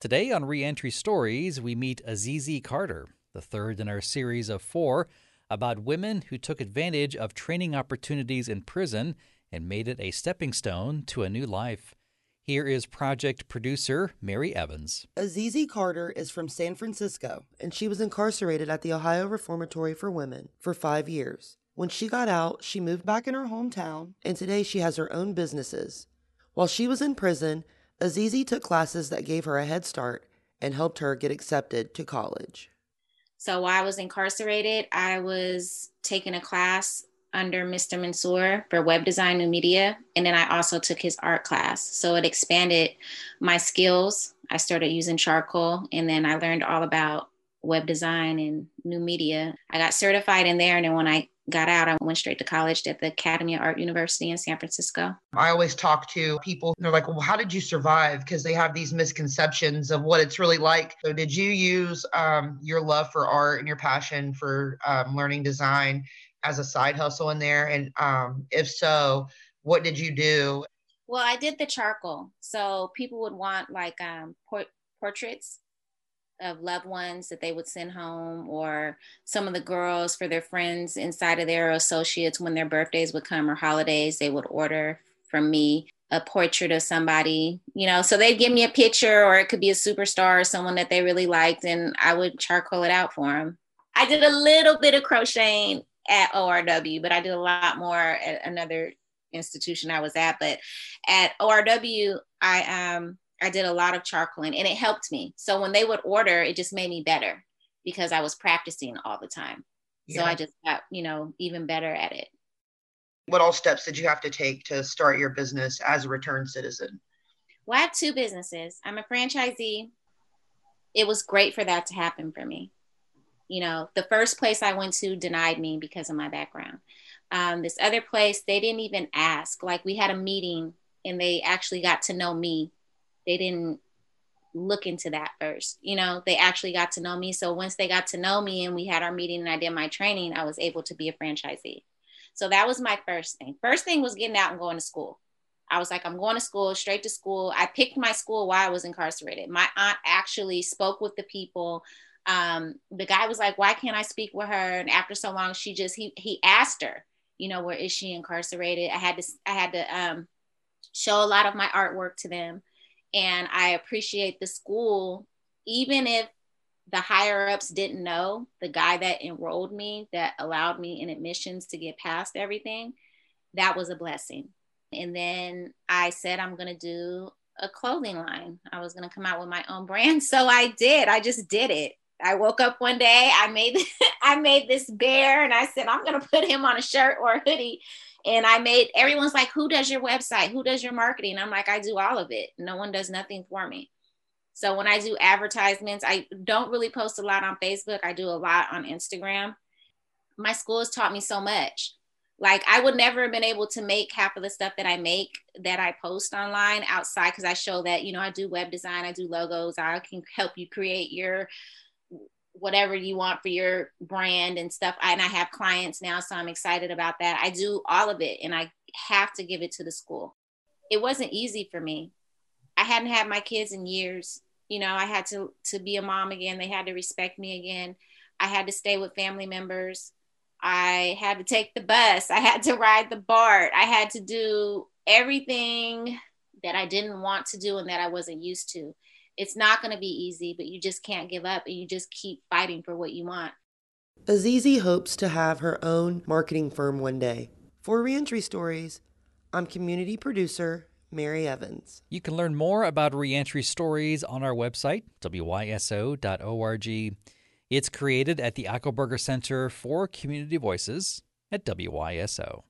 Today on Reentry Stories, we meet Azizi Carter, the third in our series of four about women who took advantage of training opportunities in prison and made it a stepping stone to a new life. Here is project producer Mary Evans. Azizi Carter is from San Francisco, and she was incarcerated at the Ohio Reformatory for Women for five years. When she got out, she moved back in her hometown, and today she has her own businesses. While she was in prison, Azizi took classes that gave her a head start and helped her get accepted to college. So while I was incarcerated, I was taking a class under Mr. Mansour for web design new media. And then I also took his art class. So it expanded my skills. I started using charcoal and then I learned all about web design and new media. I got certified in there. And then when I got out, I went straight to college at the Academy of Art University in San Francisco. I always talk to people, they're like, well, how did you survive? Because they have these misconceptions of what it's really like. So, did you use um, your love for art and your passion for um, learning design as a side hustle in there? And um, if so, what did you do? Well, I did the charcoal. So, people would want like um, por- portraits of loved ones that they would send home or some of the girls for their friends inside of their associates when their birthdays would come or holidays they would order from me a portrait of somebody you know so they'd give me a picture or it could be a superstar or someone that they really liked and i would charcoal it out for them i did a little bit of crocheting at orw but i did a lot more at another institution i was at but at orw i um I did a lot of charcoaling and it helped me. So when they would order, it just made me better because I was practicing all the time. Yeah. So I just got, you know, even better at it. What all steps did you have to take to start your business as a return citizen? Well, I have two businesses. I'm a franchisee. It was great for that to happen for me. You know, the first place I went to denied me because of my background. Um, this other place, they didn't even ask. Like we had a meeting and they actually got to know me they didn't look into that first. You know, they actually got to know me. So once they got to know me and we had our meeting and I did my training, I was able to be a franchisee. So that was my first thing. First thing was getting out and going to school. I was like, I'm going to school, straight to school. I picked my school while I was incarcerated. My aunt actually spoke with the people. Um, the guy was like, Why can't I speak with her? And after so long, she just he he asked her, you know, where is she incarcerated? I had to I had to um, show a lot of my artwork to them and I appreciate the school, even if the higher ups didn't know the guy that enrolled me, that allowed me in admissions to get past everything. That was a blessing. And then I said, I'm going to do a clothing line. I was going to come out with my own brand. So I did. I just did it. I woke up one day, I made I made this bear and I said I'm going to put him on a shirt or a hoodie and I made everyone's like, who does your website? Who does your marketing? I'm like, I do all of it. No one does nothing for me. So when I do advertisements, I don't really post a lot on Facebook. I do a lot on Instagram. My school has taught me so much. Like I would never have been able to make half of the stuff that I make that I post online outside because I show that, you know, I do web design, I do logos, I can help you create your whatever you want for your brand and stuff. And I have clients now, so I'm excited about that. I do all of it and I have to give it to the school. It wasn't easy for me. I hadn't had my kids in years. You know, I had to to be a mom again. They had to respect me again. I had to stay with family members. I had to take the bus. I had to ride the BART. I had to do everything that I didn't want to do and that I wasn't used to. It's not going to be easy, but you just can't give up and you just keep fighting for what you want. Azizi hopes to have her own marketing firm one day. For Reentry Stories, I'm community producer Mary Evans. You can learn more about Reentry Stories on our website, wyso.org. It's created at the Eichelberger Center for Community Voices at WYSO.